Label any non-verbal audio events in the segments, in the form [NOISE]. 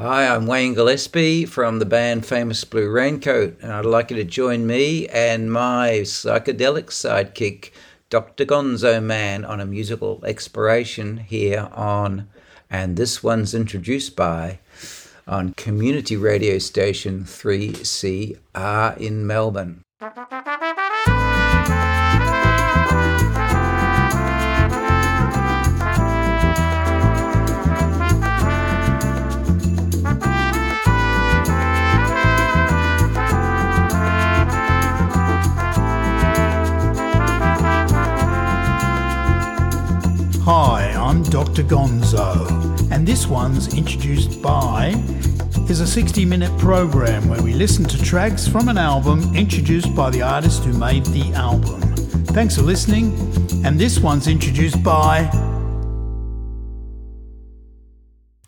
Hi, I'm Wayne Gillespie from the band Famous Blue Raincoat, and I'd like you to join me and my psychedelic sidekick, Dr. Gonzo Man, on a musical exploration here on, and this one's introduced by, on community radio station 3CR in Melbourne. I'm Dr. Gonzo, and this one's introduced by is a 60 minute program where we listen to tracks from an album introduced by the artist who made the album. Thanks for listening, and this one's introduced by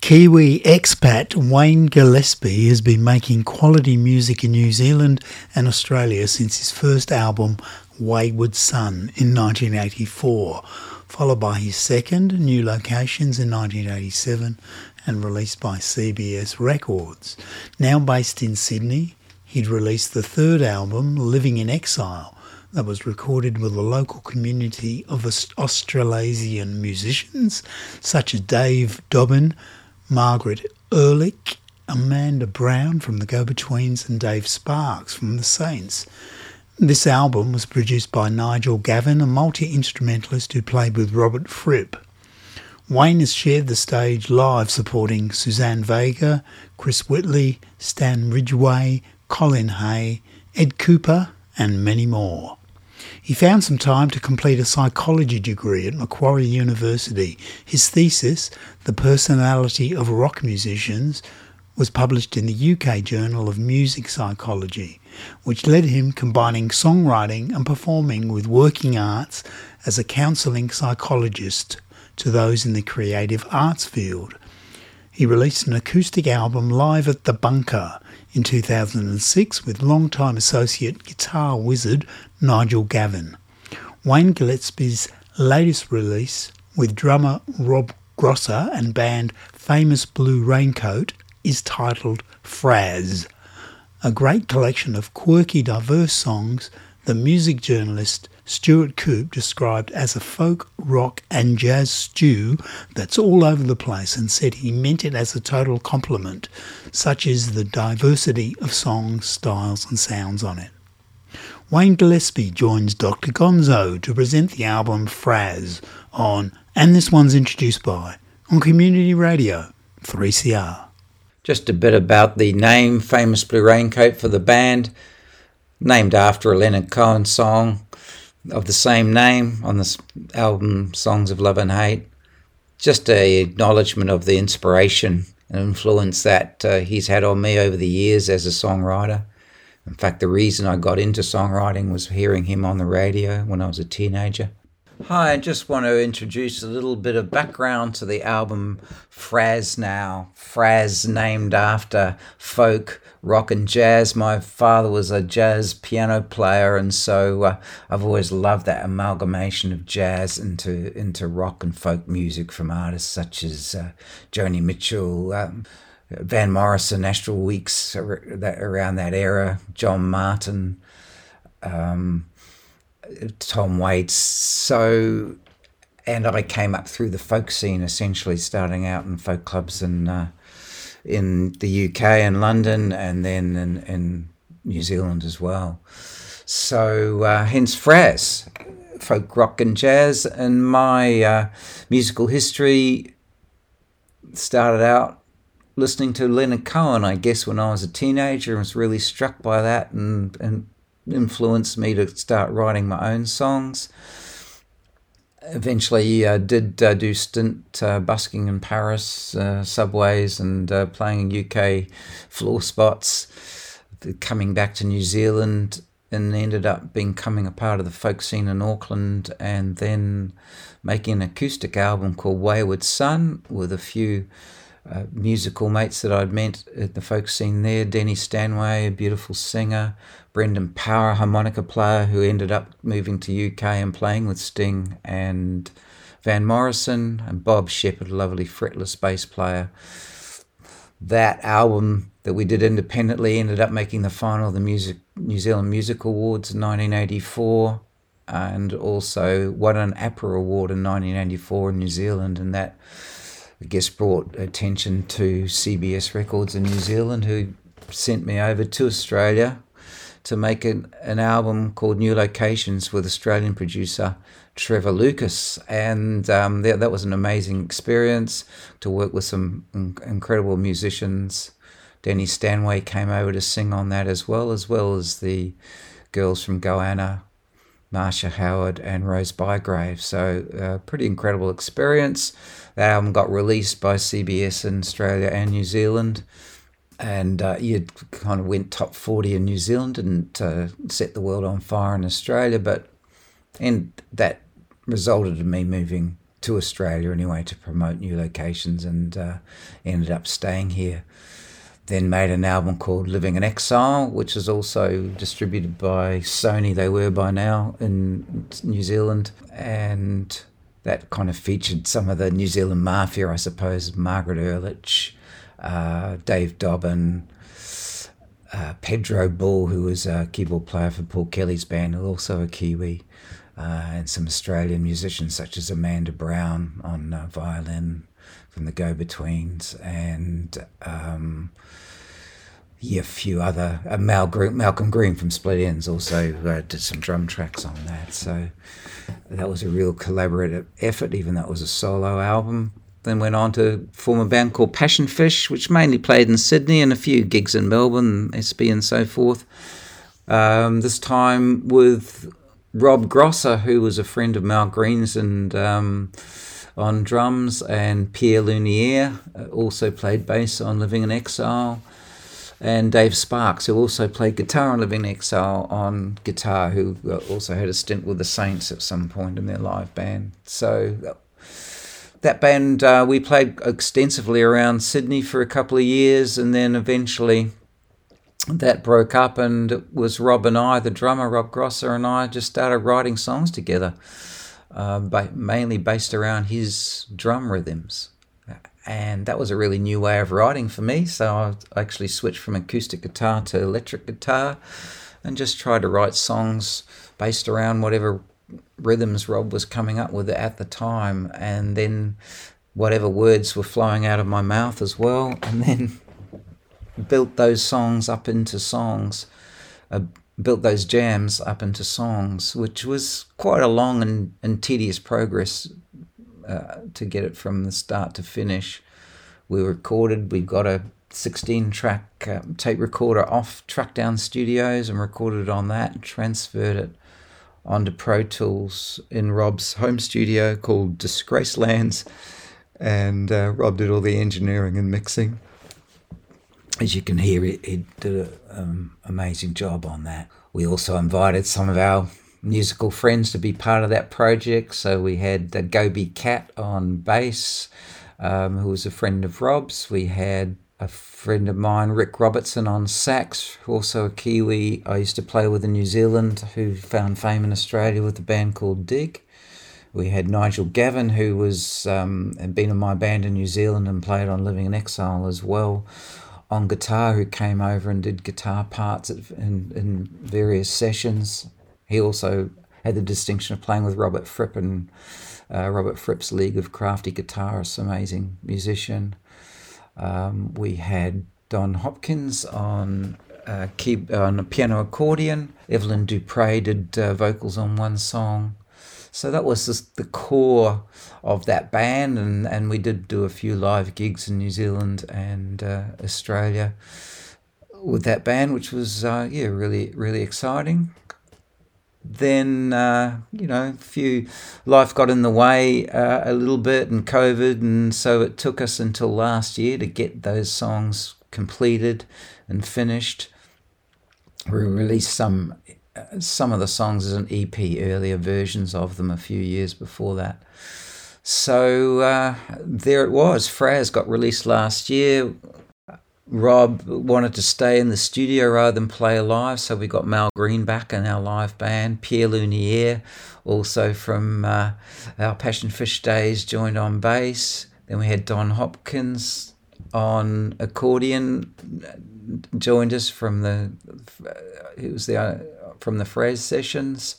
Kiwi expat Wayne Gillespie has been making quality music in New Zealand and Australia since his first album, Wayward Son, in 1984 followed by his second, New Locations, in 1987 and released by CBS Records. Now based in Sydney, he'd released the third album, Living in Exile, that was recorded with a local community of Australasian musicians such as Dave Dobbyn, Margaret Urlich, Amanda Brown from the Go Betweens, and Dave Sparks from the Saints. This album was produced by Nigel Gavin, a multi instrumentalist who played with Robert Fripp. Wayne has shared the stage live supporting Suzanne Vega, Chris Whitley, Stan Ridgway, Colin Hay, Ed Kuepper, and many more. He found some time to complete a psychology degree at Macquarie University. His thesis, The Personality of Rock Musicians, was published in the UK Journal of Music Psychology which led him combining songwriting and performing with working arts as a counselling psychologist to those in the creative arts field. He released an acoustic album live at the Bunker in 2006 with longtime associate guitar wizard Nigel Gavin. Wayne Gillespie's latest release with drummer Rob Grosser and band Famous Blue Raincoat is titled Frazz a great collection of quirky, diverse songs the music journalist Stuart Coupe described as a folk, rock, and jazz stew that's all over the place and said he meant it as a total compliment, such is the diversity of songs, styles, and sounds on it. Wayne Gillespie joins Dr. Gonzo to present the album Frazz on And This One's Introduced By on Community Radio 3CR. Just a bit about the name Famous Blue Raincoat for the band, named after a Leonard Cohen song of the same name on this album Songs of Love and Hate. Just a acknowledgement of the inspiration and influence that uh, he's had on me over the years as a songwriter. In fact, the reason I got into songwriting was hearing him on the radio when I was a teenager. Hi, I just want to introduce a little bit of background to the album Frazz Now. Frazz named after folk, rock, and jazz. My father was a jazz piano player, and so uh, I've always loved that amalgamation of jazz into, into rock and folk music from artists such as uh, Joni Mitchell. Um, Van Morrison, Astral Weeks, around that era, John Martyn, um, Tom Waits. So, and I came up through the folk scene essentially, starting out in folk clubs in uh, in the UK and London, and then in, in New Zealand as well. So, uh, hence Frazz, folk rock and jazz, and my uh, musical history started out listening to Leonard Cohen, I guess, when I was a teenager, and was really struck by that, and and influenced me to start writing my own songs. Eventually, I uh, did uh, do stint uh, busking in Paris uh, subways and uh, playing in UK floor spots. Coming back to New Zealand and ended up becoming a part of the folk scene in Auckland, and then making an acoustic album called Wayward Son with a few uh, musical mates that I'd met at the folk scene there. Denny Stanway, a beautiful singer. Brendan Power, harmonica player, who ended up moving to UK and playing with Sting. And Van Morrison and Bob Shepherd, a lovely fretless bass player. that album that we did independently ended up making the final of the music New Zealand Music Awards in 1984 and also won an APRA award in 1984 in New Zealand and that I guess brought attention to CBS Records in New Zealand who sent me over to Australia to make an, an album called New Locations with Australian producer Trevor Lucas. And um, that, that was an amazing experience to work with some in- incredible musicians. Danny Stanway came over to sing on that as well, as well as the girls from Goanna, Marcia Howard, and Rose Bygrave. So, uh, pretty incredible experience. That album got released by CBS in Australia and New Zealand and uh, you kind of went top 40 in New Zealand and uh, set the world on fire in Australia. But and that resulted in me moving to Australia anyway to promote new locations and uh, ended up staying here. Then made an album called Living in Exile, which is also distributed by Sony. They were by now in New Zealand, and that kind of featured some of the New Zealand mafia, I suppose. Margaret Urlich, uh, Dave Dobbyn, uh, Pedro Bull, who was a keyboard player for Paul Kelly's band, also a Kiwi, uh, and some Australian musicians such as Amanda Brown on uh, violin from the Go Betweens, and um, yeah, a few other uh, Mal Green, Malcolm Green from Split Enz also uh, did some drum tracks on that. So that was a real collaborative effort, even though it was a solo album. Then went on to form a band called Passion Fish, which mainly played in Sydney and a few gigs in Melbourne, SB and so forth. Um, this time with Rob Grosser, who was a friend of Mal Green's and um, on drums, and Pierre Lunier, uh, also played bass on Living in Exile, and Dave Sparks, who also played guitar on Living in Exile on guitar, who uh, also had a stint with the Saints at some point in their live band. So that band uh, we played extensively around Sydney for a couple of years, and then eventually that broke up, and it was Rob and I, the drummer Rob Grosser, and I just started writing songs together, uh, mainly based around his drum rhythms. And that was a really new way of writing for me. So I actually switched from acoustic guitar to electric guitar and just tried to write songs based around whatever rhythms Rob was coming up with at the time, and then whatever words were flowing out of my mouth as well, and then [LAUGHS] built those songs up into songs, uh, built those jams up into songs, which was quite a long and, and tedious progress uh, to get it from the start to finish. We recorded, we got a 16 track uh, tape recorder off Trackdown Studios and recorded on that and transferred it onto Pro Tools in Rob's home studio called Disgrace Lands, and uh, Rob did all the engineering and mixing. As you can hear, he, he did an um, amazing job on that. We also invited some of our musical friends to be part of that project. So we had uh, Goby Cat on bass, um, who was a friend of Rob's. We had a friend of mine, Rick Robertson, on sax, also a Kiwi I used to play with in New Zealand, who found fame in Australia with a band called Dig. We had Nigel Gavin, who was um, had been in my band in New Zealand and played on Living in Exile as well, on guitar, who came over and did guitar parts in, in various sessions. He also had the distinction of playing with Robert Fripp and uh, Robert Fripp's League of Crafty Guitarists, amazing musician. Um, we had Don Hopkins on uh, key, on piano accordion. Evelyn Dupre did uh, vocals on one song. So that was just the core of that band, and, and we did do a few live gigs in New Zealand and uh, Australia with that band, which was uh, yeah really really exciting then uh, you know few life got in the way uh, a little bit and covid and so it took us until last year to get those songs completed and finished. We released some uh, some of the songs as an ep earlier versions of them a few years before that. So uh, there it was. Frazz got released last year Rob wanted to stay in the studio rather than play live, so we got Mal Green back in our live band. Pierre Lunier, also from uh, our Passion Fish days, joined on bass. Then we had Don Hopkins on accordion joined us from the it was the uh, from the Frazz sessions.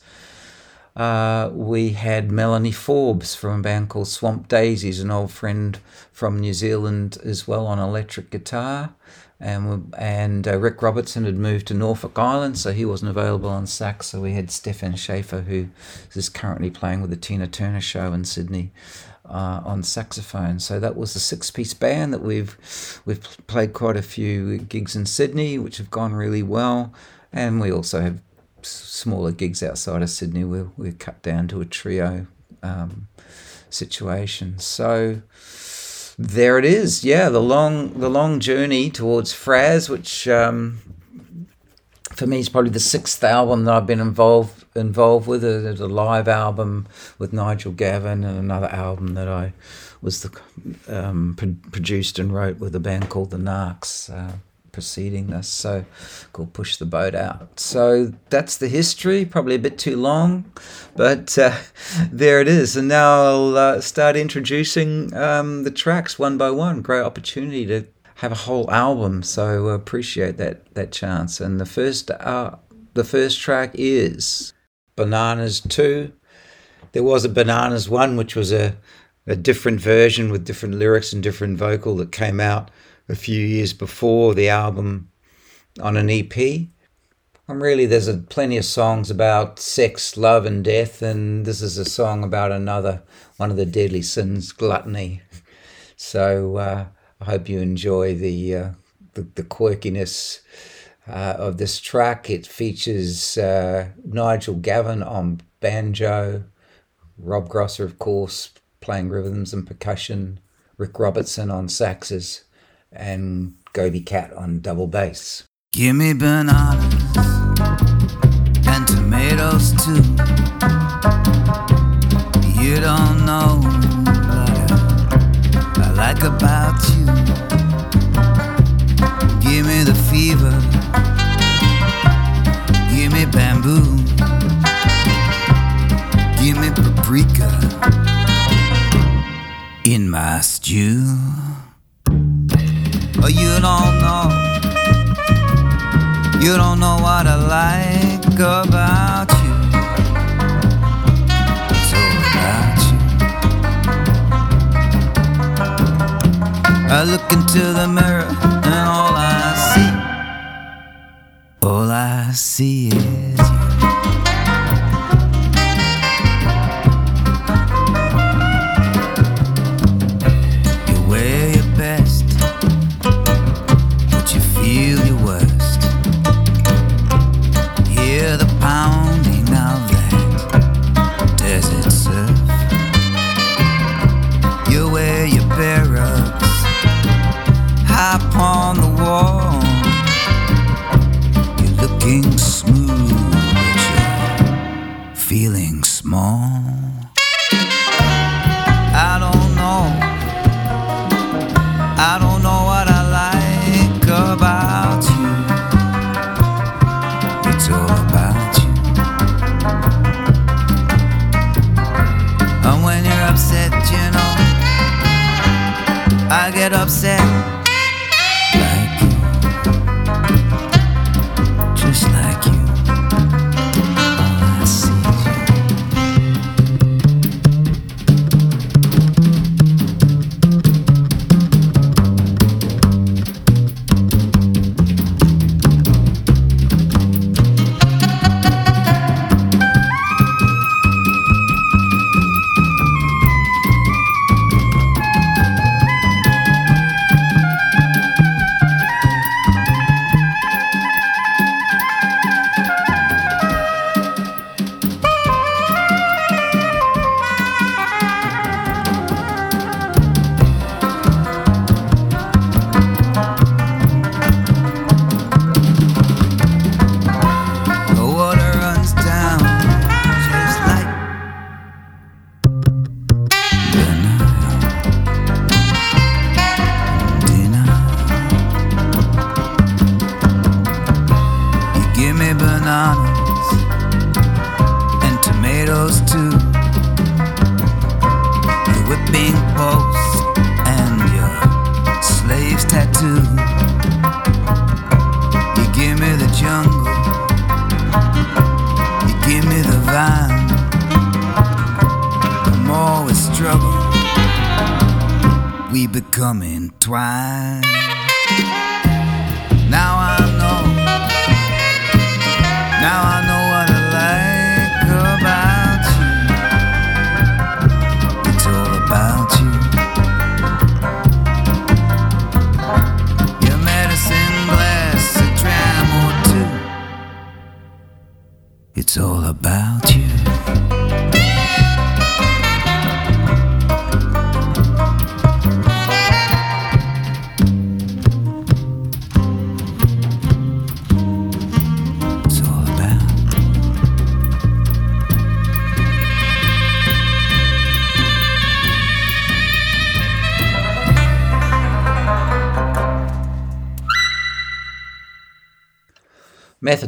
Uh, we had Melanie Forbes from a band called Swamp Daisies, an old friend from New Zealand as well on electric guitar. And, and uh, Rick Robertson had moved to Norfolk Island, so he wasn't available on sax. So we had Stefan Schaefer, who is currently playing with the Tina Turner show in Sydney uh, on saxophone. So that was a six-piece band that we've we've played quite a few gigs in Sydney, which have gone really well, and we also have smaller gigs outside of Sydney. We're we're cut down to a trio um, situation. So there it is. Yeah, the long the long journey towards Frazz, which um, for me is probably the sixth album that I've been involved involved with. There's a live album with Nigel Gavin and another album that I was the um, pro- produced and wrote with a band called the Narcs. Uh, preceding this, so called Push the Boat Out. So that's the history, probably a bit too long, but uh, [LAUGHS] there it is. And now I'll uh, start introducing um, the tracks one by one. Great opportunity to have a whole album, so appreciate that that chance. And the first uh, the first track is Bananas 2. There was a Bananas 1, which was a, a different version with different lyrics and different vocal that came out a few years before the album on an EP. I'm really, there's a, plenty of songs about sex, love, and death, and this is a song about another one of the deadly sins, gluttony. [LAUGHS] So uh, I hope you enjoy the uh, the, the, quirkiness uh, of this track. It features uh, Nigel Gavin on banjo, Rob Grosser, of course, playing rhythms and percussion, Rick Robertson on saxes and Gobi Cat on double bass. Give me bananas and tomatoes too. You don't know what I like about you. Give me the fever. Give me bamboo. Give me paprika in my stew. Oh, you don't know. You don't know what I like about you. All about you. I look into the mirror and all I see, all I see is you. I don't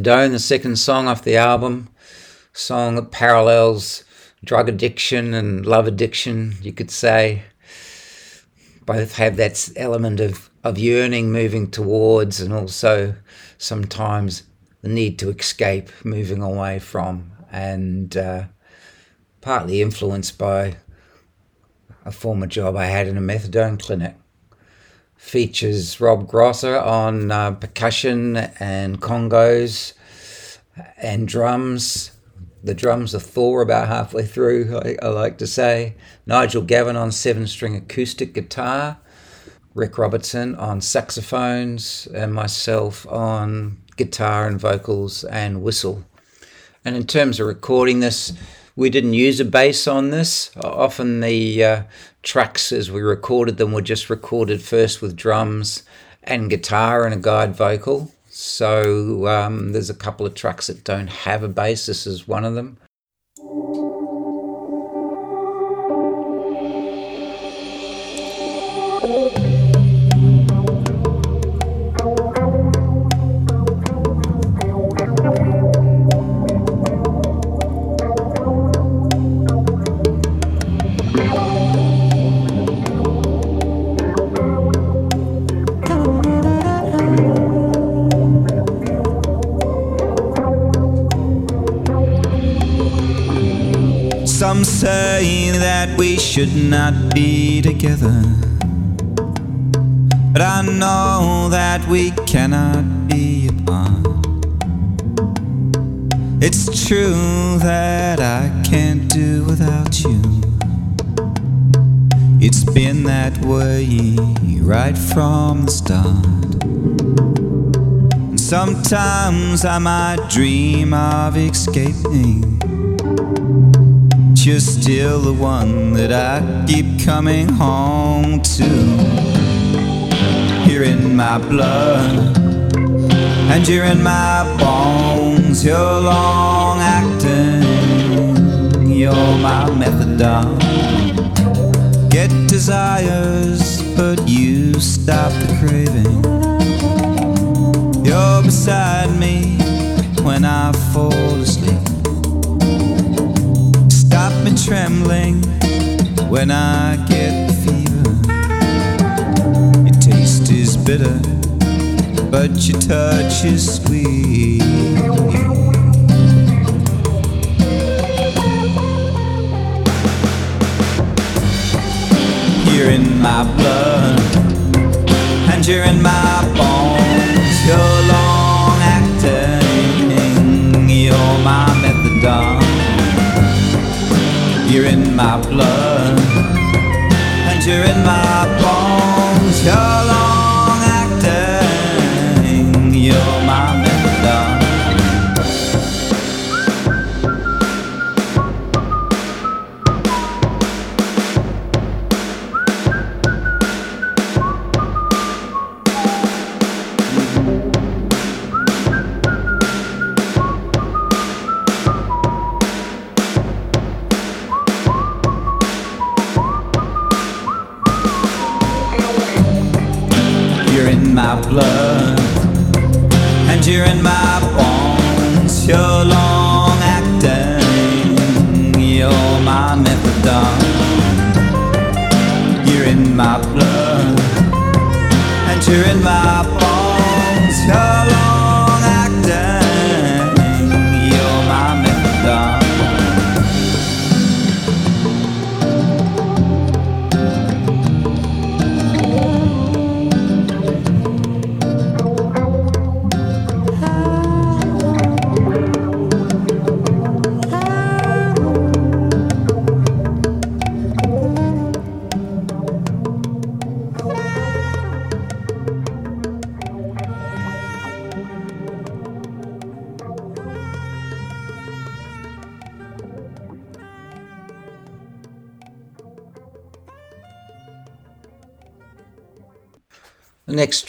Methadone, the second song off the album, song that parallels drug addiction and love addiction, you could say. Both have that element of, of yearning, moving towards, and also sometimes the need to escape, moving away from, and uh, partly influenced by a former job I had in a methadone clinic features Rob Grosser on uh, percussion and congos and drums. The drums are Thor about halfway through, I, I like to say. Nigel Gavin on seven string acoustic guitar. Rick Robertson on saxophones, and myself on guitar and vocals and whistle. And in terms of recording this, we didn't use a bass on this. Often the uh, tracks as we recorded them were just recorded first with drums and guitar and a guide vocal. So um, there's a couple of tracks that don't have a bass. This is one of them. That we should not be together. But I know that we cannot be apart. It's true that I can't do without you. It's been that way right from the start. And sometimes I might dream of escaping. You're still the one that I keep coming home to. You're in my blood, and you're in my bones. You're long acting, you're my methadone. Get desires, but you stop the craving. You're beside me when I fall asleep trembling when I get fever. Your taste is bitter, but your touch is sweet. You're in my blood, and you're in my bones. You're long acting, you're my methadone. You're in my blood, and you're in my bones. You're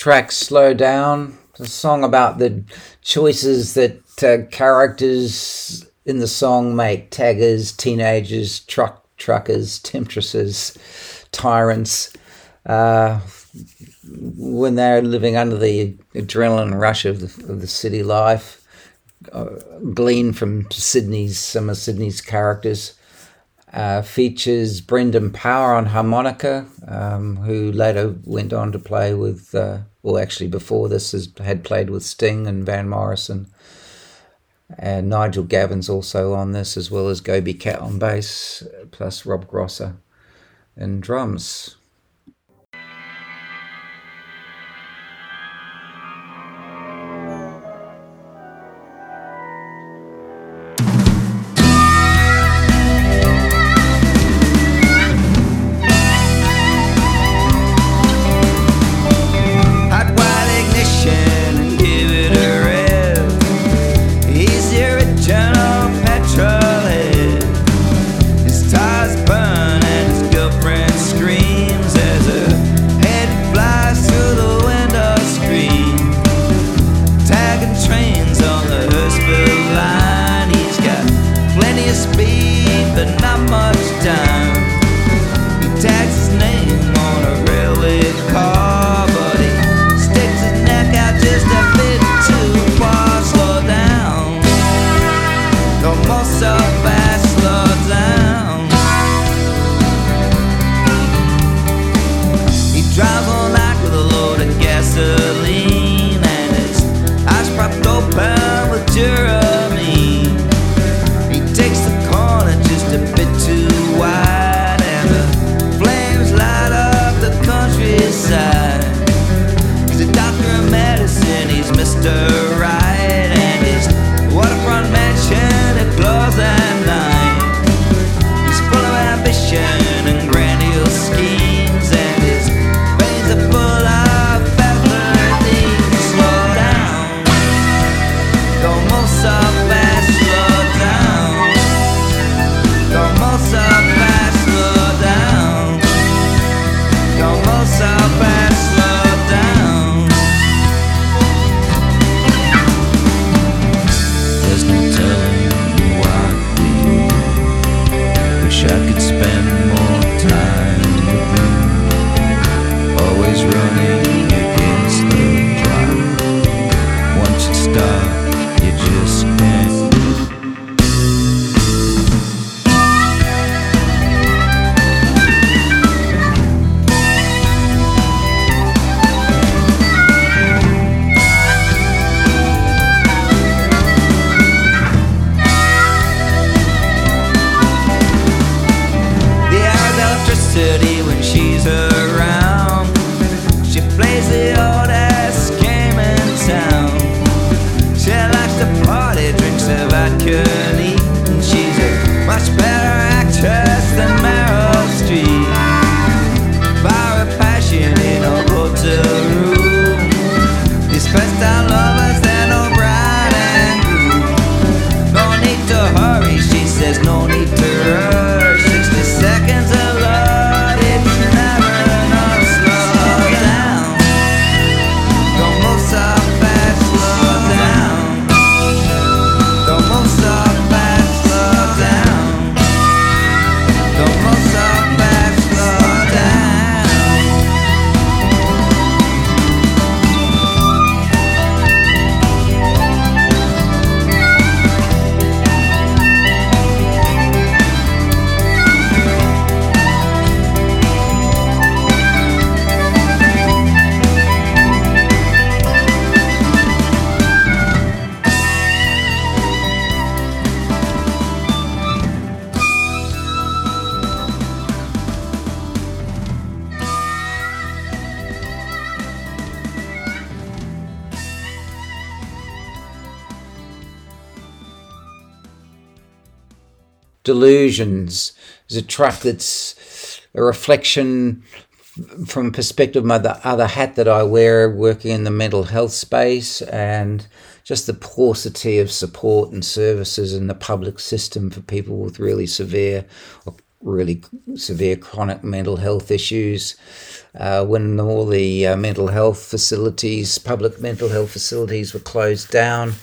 track, Slow Down, a song about the choices that uh, characters in the song make taggers, teenagers, truck truckers, temptresses, tyrants. Uh, when they're living under the adrenaline rush of the, of the city life, uh, glean from Sydney's some of Sydney's characters. Uh, features Brendan Power on harmonica, um, who later went on to play with, uh, well, actually before this has, had played with Sting and Van Morrison. And Nigel Gavin's also on this, as well as Gobi Cat on bass, plus Rob Grosser and drums. delusions is a truck that's a reflection from perspective of my the other hat that I wear working in the mental health space and just the paucity of support and services in the public system for people with really severe or really severe chronic mental health issues. Uh, when all the uh, mental health facilities, public mental health facilities were closed down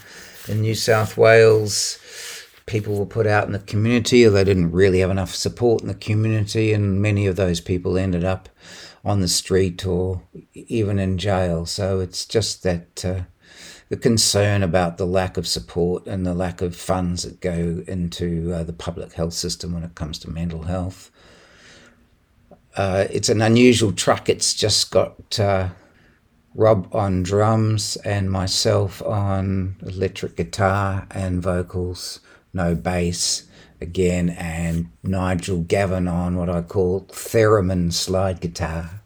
in New South Wales, people were put out in the community or they didn't really have enough support in the community and many of those people ended up on the street or even in jail. So it's just that uh, the concern about the lack of support and the lack of funds that go into uh, the public health system when it comes to mental health. Uh, it's an unusual truck. It's just got uh, Rob on drums and myself on electric guitar and vocals no bass again, and Nigel Gavin on what I call theremin slide guitar.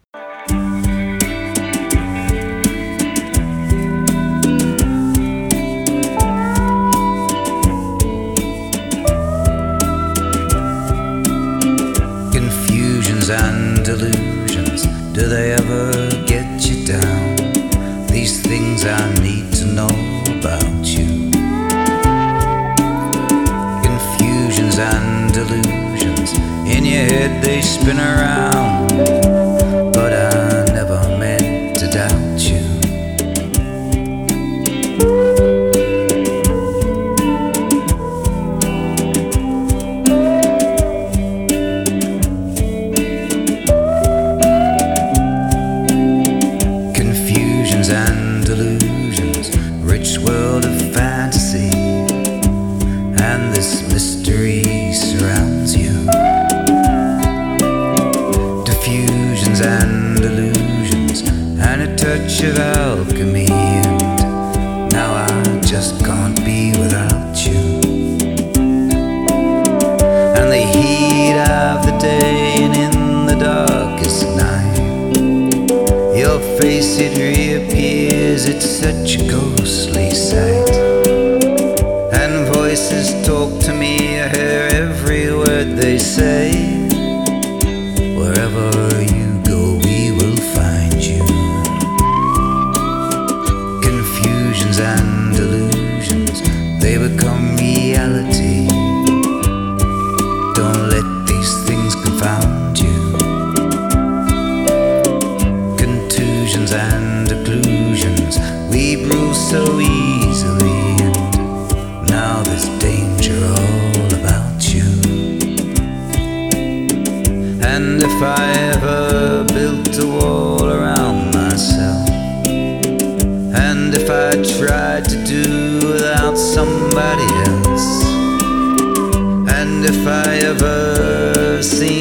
such a ghostly sight. And voices talk to me, I hear every word they say. never seen.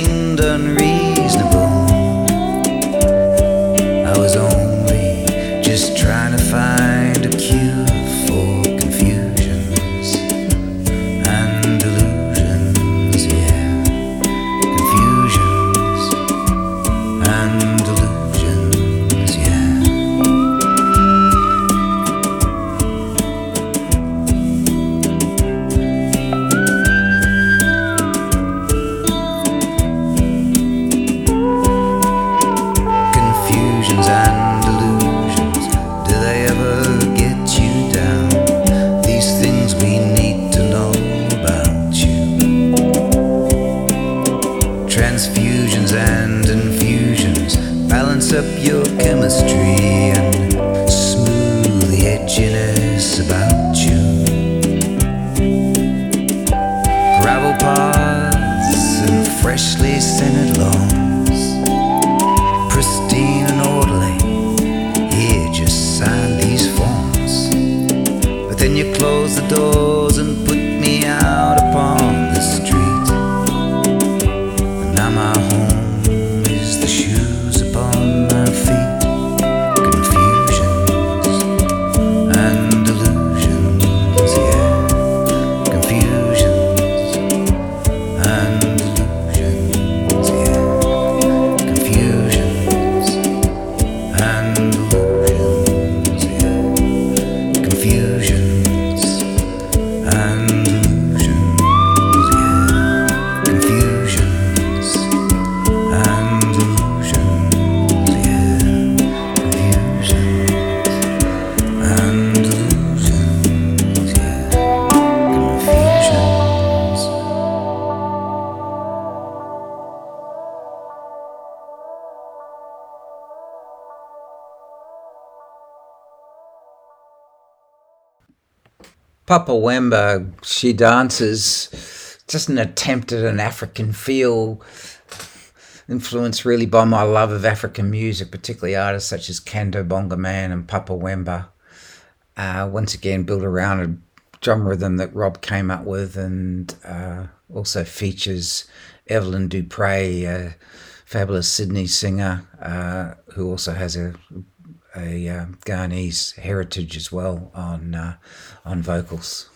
Papa Wemba, she dances just an attempt at an African feel, influenced really by my love of African music, particularly artists such as Kanda Bongo Man and Papa Wemba. Uh, once again, built around a drum rhythm that Rob came up with, and uh, also features Evelyn Dupre, a fabulous Sydney singer uh, who also has a a uh, heritage as well on uh, on vocals.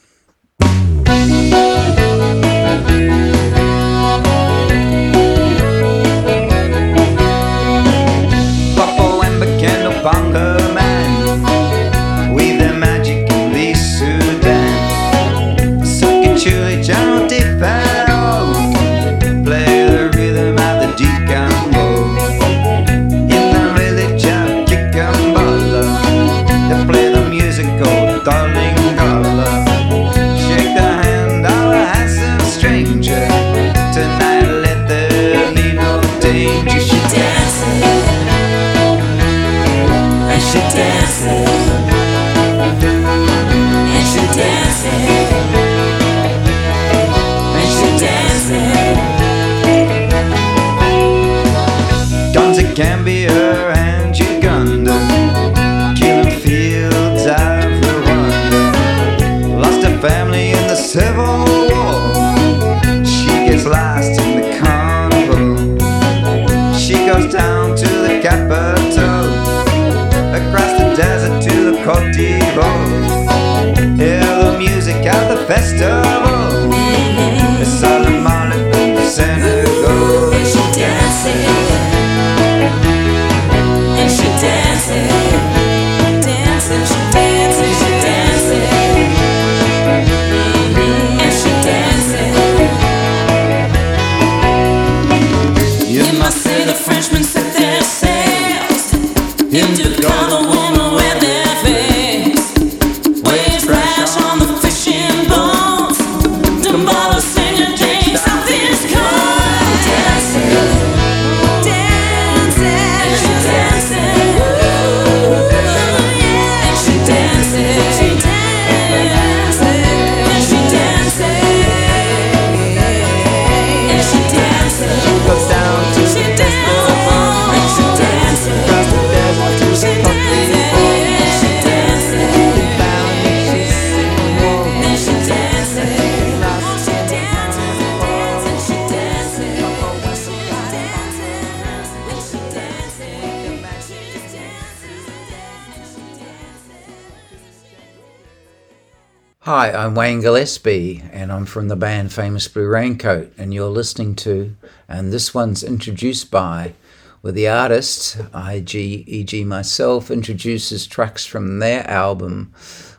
Wayne Gillespie, and I'm from the band Famous Blue Raincoat, and you're listening to, and this one's introduced by, with the artist, IG, e.g., myself, introduces tracks from their album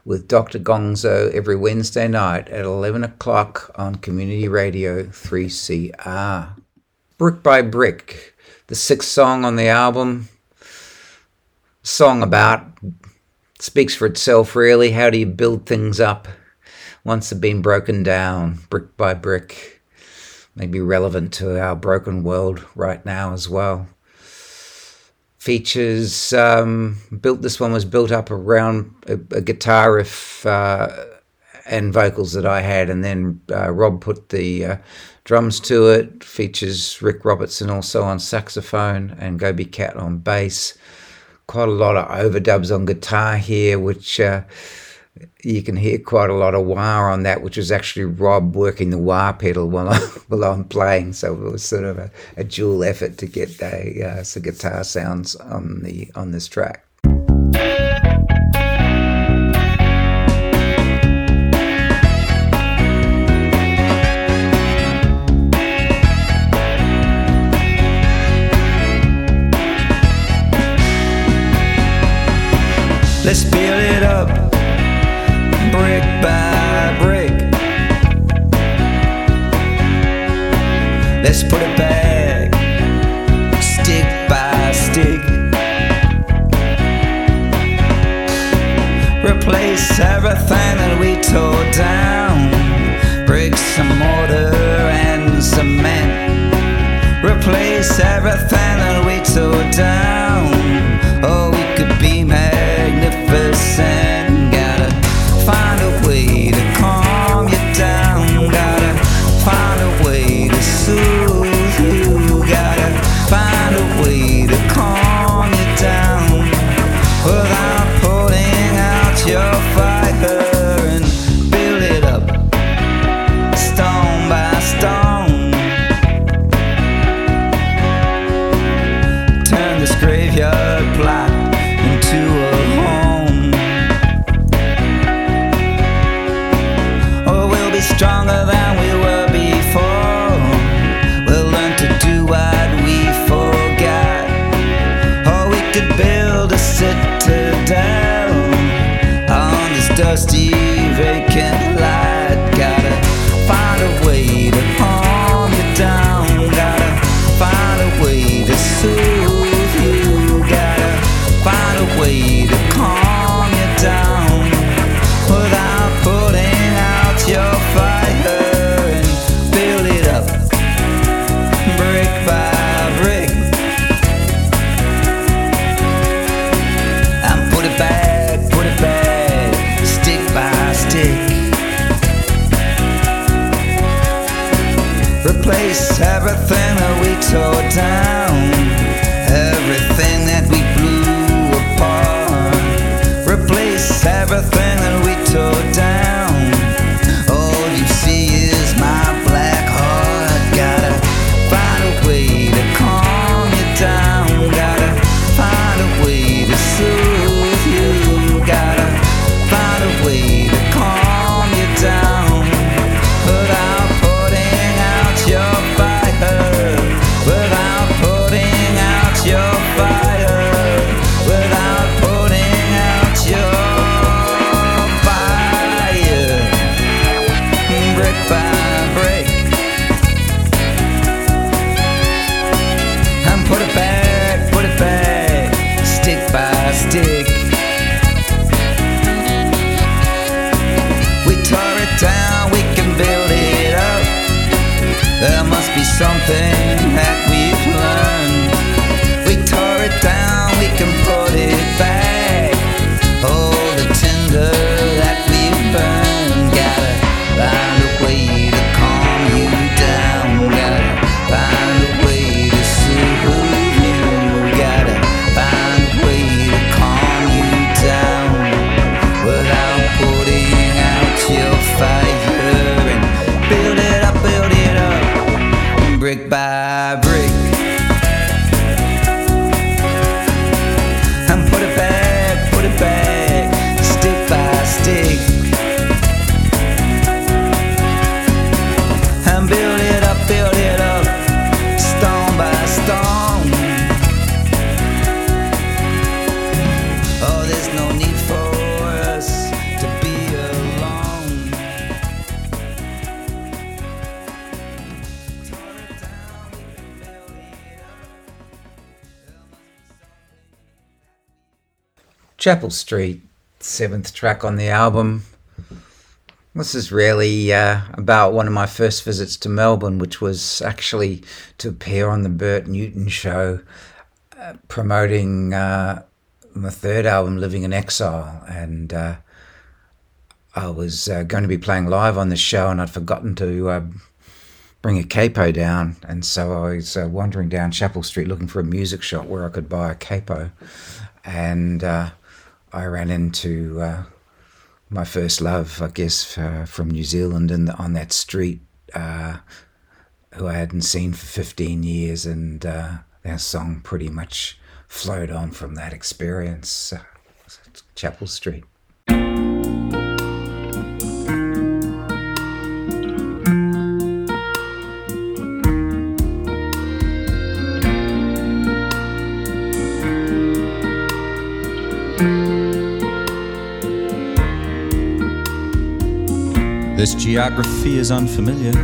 with Dr. Gonzo every Wednesday night at 11 o'clock on Community Radio 3CR. Brick by Brick, the sixth song on the album, song about speaks for itself really how do you build things up once they've been broken down brick by brick, may be relevant to our broken world right now as well. Features um, built. This one was built up around a, a guitar riff uh, and vocals that I had, and then uh, Rob put the uh, drums to it. Features Rick Robertson also on saxophone and Gobi Cat on bass. Quite a lot of overdubs on guitar here, which uh, you can hear quite a lot of wah on that, which was actually Rob working the wah pedal while, I, [LAUGHS] while I'm playing. So it was sort of a, a dual effort to get the, uh, some guitar sounds on the on this track. Let's build Let's put it back, stick by stick. Replace everything that we tore down. Bricks and mortar and cement. Replace everything that we tore down. Vacant lot. Replace everything that we tore down, everything that we blew apart. Replace everything that we tore down. Chapel Street, seventh track on the album. This is really uh, about one of my first visits to Melbourne, which was actually to appear on the Bert Newton show, uh, promoting uh, my third album, Living in Exile. And uh, I was uh, going to be playing live on the show, and I'd forgotten to uh, bring a capo down. And so I was wandering down Chapel Street looking for a music shop where I could buy a capo. And I ran into uh, my first love, I guess, uh, from New Zealand and on that street, uh, who I hadn't seen for 15 years. And uh, our song pretty much flowed on from that experience. [LAUGHS] Chapel Street. This geography is unfamiliar.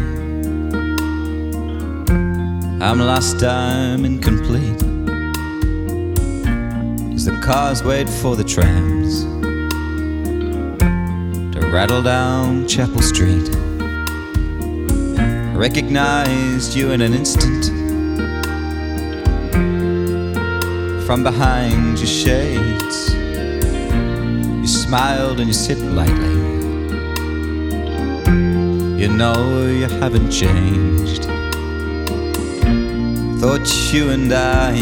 I'm lost, I'm incomplete. As the cars wait for the trams to rattle down Chapel Street. I recognized you in an instant from behind your shades. You smiled and you sipped lightly. You know you haven't changed. Thought you and I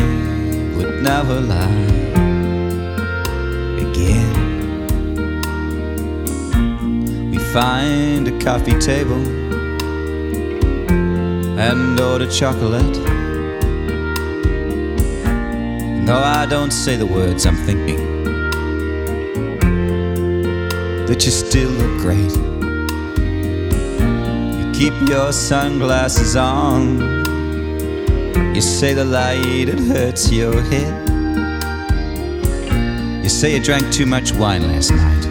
would never lie again. We find a coffee table and order chocolate. No, I don't say the words I'm thinking. That you still look great. Keep your sunglasses on. You say the light it hurts your head. You say you drank too much wine last night.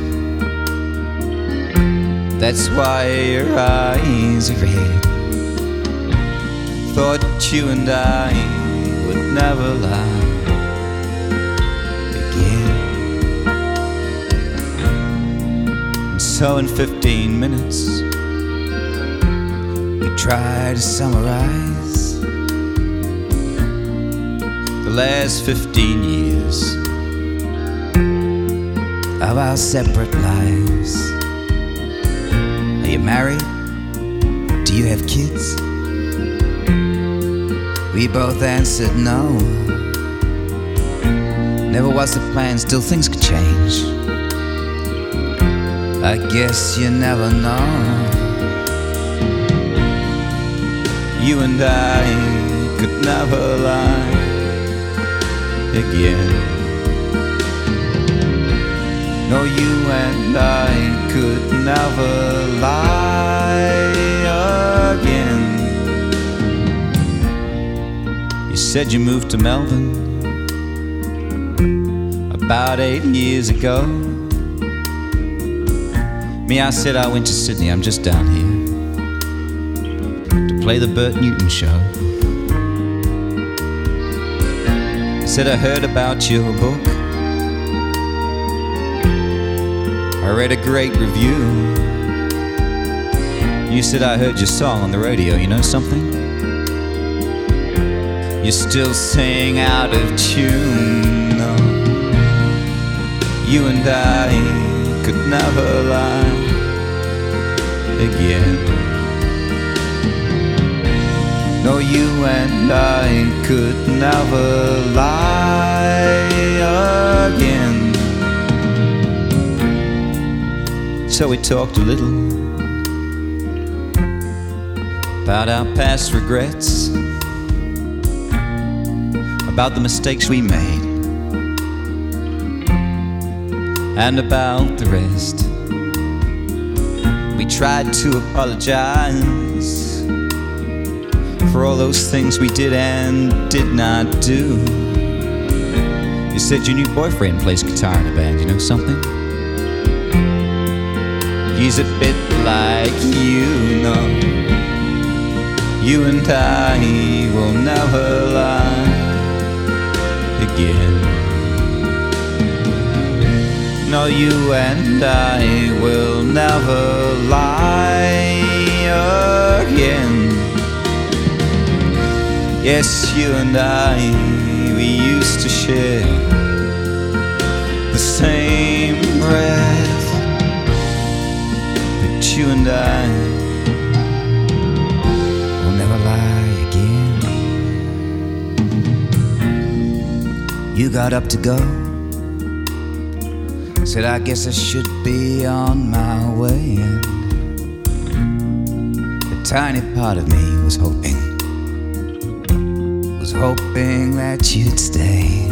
That's why your eyes are red. Thought you and I would never lie again. So, in 15 minutes, try to summarize the last 15 years of our separate lives. Are you married? Do you have kids? We both answered no. Never was the plan, still things could change. I guess you never know. You and I could never lie again. No, you and I could never lie again. You said you moved to Melbourne about eight years ago. Me, I said I went to Sydney, I'm just down here play the Bert Newton show. I said I heard about your book. I read a great review. You said I heard your song on the radio, you know something? You still sing out of tune. No. You and I could never lie again. No, you and I could never lie again. So we talked a little about our past regrets, about the mistakes we made, and about the rest. We tried to apologize for all those things we did and did not do. You said your new boyfriend plays guitar in a band, you know something? He's a bit like you know. You and I will never lie again. No, you and I will never lie again. Yes, you and I, we used to share the same breath. But you and I will never lie again. You got up to go. Said, I guess I should be on my way. And a tiny part of me was hoping hoping that you'd stay.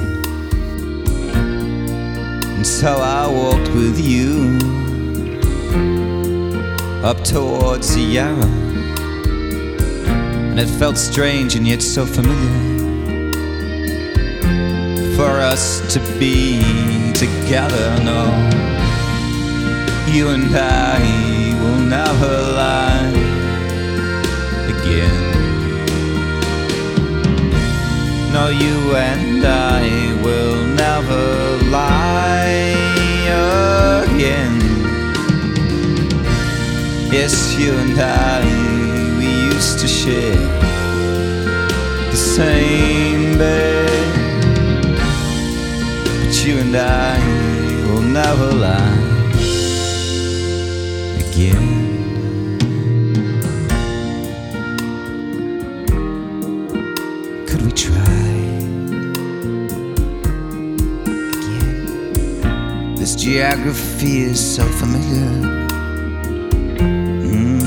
And so I walked with you up towards Sierra. And it felt strange and yet so familiar for us to be together. No, you and I will never lie No, you and I will never lie again. Yes, you and I, we used to share the same bed. But you and I will never lie geography is so familiar. Mm.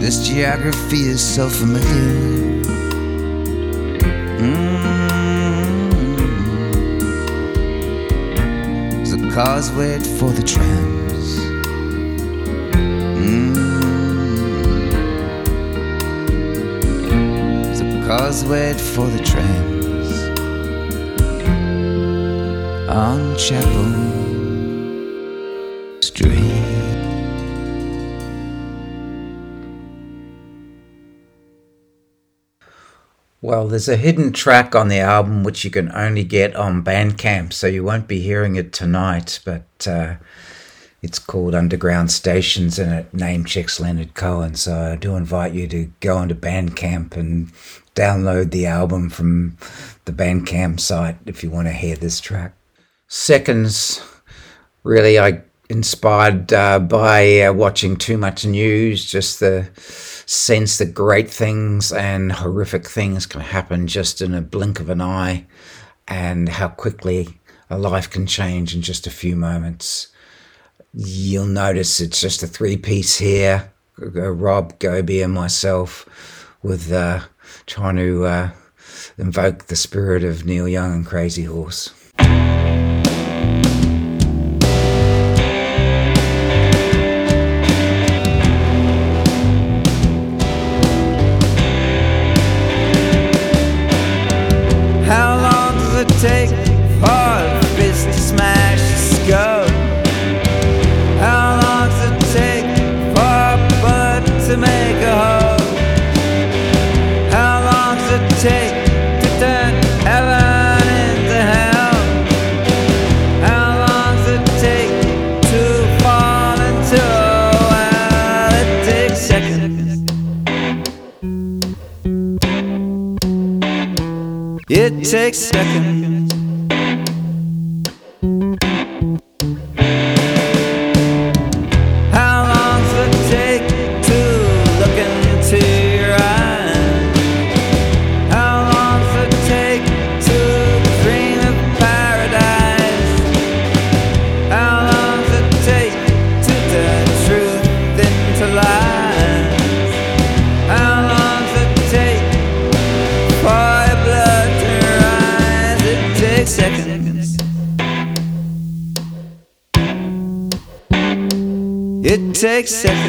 This geography is so familiar. Mm. Cars wait for the trams. Mm. Cars wait for the trams on Chapel street. Well, there's a hidden track on the album which you can only get on Bandcamp, so you won't be hearing it tonight, but uh, it's called Underground Stations and it name checks Leonard Cohen. So I do invite you to go onto Bandcamp and download the album from the Bandcamp site if you want to hear this track. Seconds, really, I inspired uh, by uh, watching too much news, just the sense that great things and horrific things can happen just in a blink of an eye, and how quickly a life can change in just a few moments. You'll notice it's just a three piece here Rob, Gobi, and myself, with uh, trying to uh, invoke the spirit of Neil Young and Crazy Horse. Takes seconds. It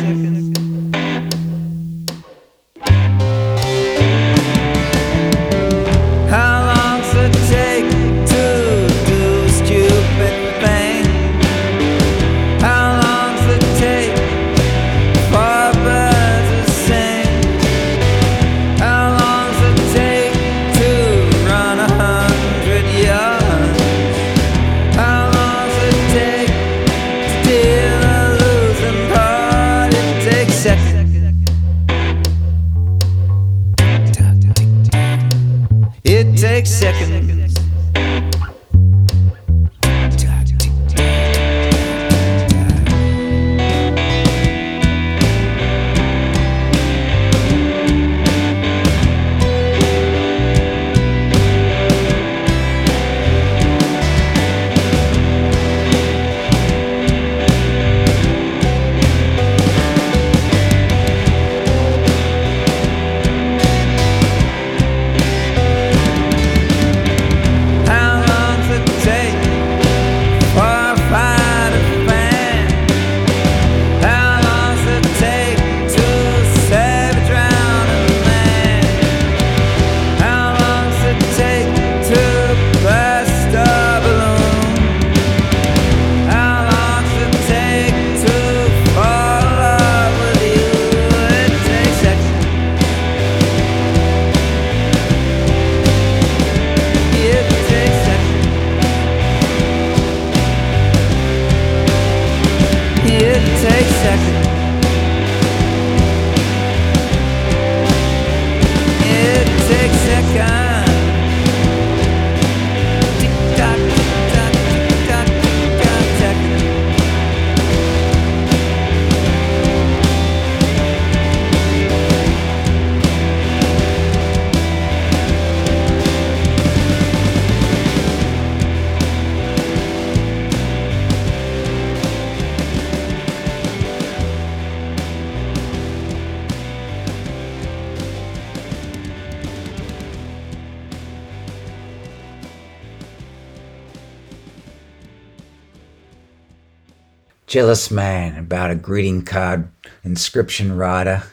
Jealous Man about a greeting card inscription writer,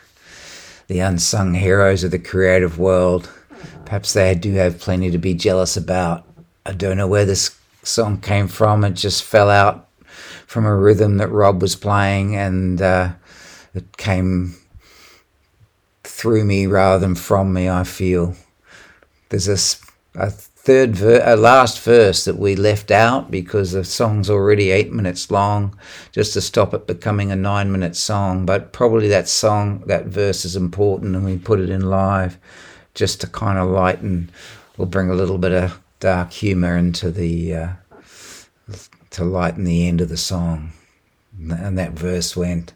the unsung heroes of the creative world. Perhaps they do have plenty to be jealous about. I don't know where this song came from. It just fell out from a rhythm that Rob was playing, and uh, it came through me rather than from me. I feel there's this third ver- a last verse that we left out because the song's already eight minutes long, just to stop it becoming a nine minute song. But probably that song, that verse is important, and we put it in live just to kind of lighten or bring a little bit of dark humor into the uh, to lighten the end of the song. And that verse went,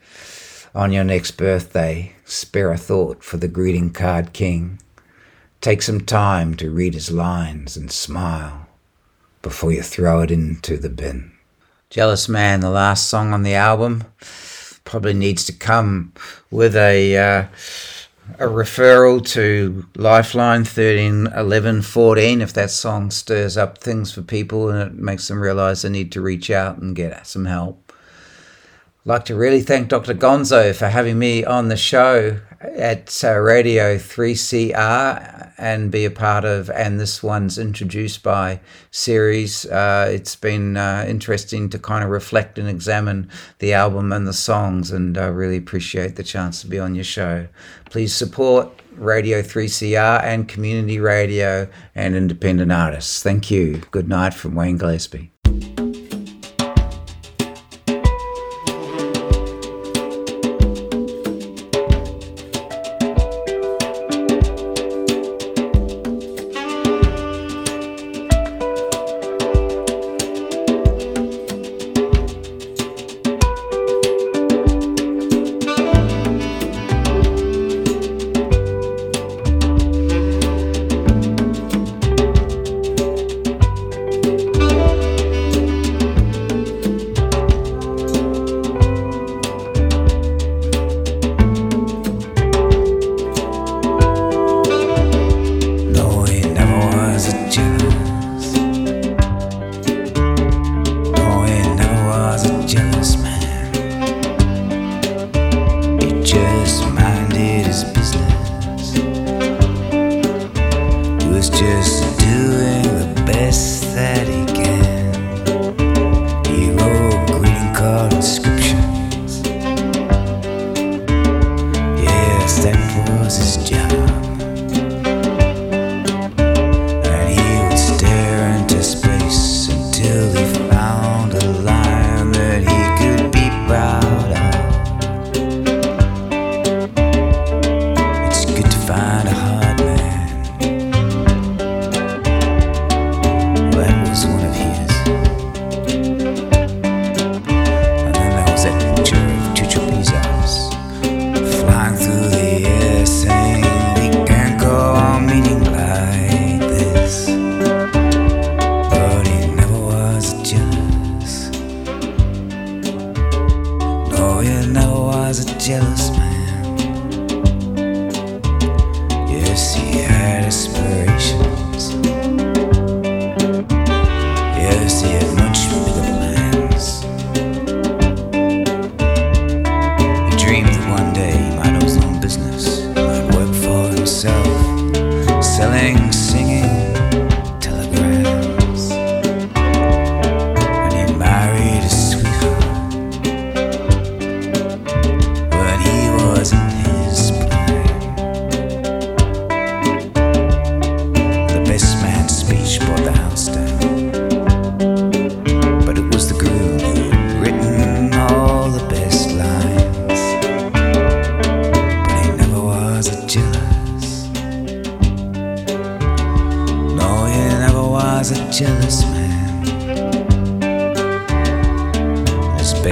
On your next birthday, spare a thought for the greeting card king. Take some time to read his lines and smile before you throw it into the bin. Jealous Man, the last song on the album, probably needs to come with a. Uh, a referral to Lifeline 13, 11, 14 if that song stirs up things for people and it makes them realize they need to reach out and get some help. Like to really thank Dr. Gonzo for having me on the show at uh, Radio 3CR and be a part of and this one's introduced by series. Uh, it's been uh, interesting to kind of reflect and examine the album and the songs, and I really appreciate the chance to be on your show. Please support Radio 3CR and community radio and independent artists. Thank you. Good night from Wayne Gillespie.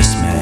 Christmas.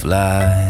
fly.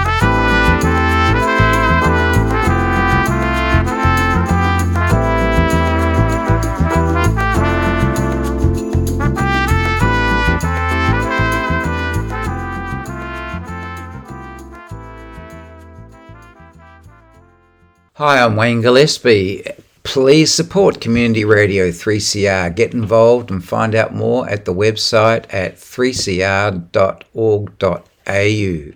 Hi, I'm Wayne Gillespie. Please support Community Radio 3CR. Get involved and find out more at the website at 3cr.org.au.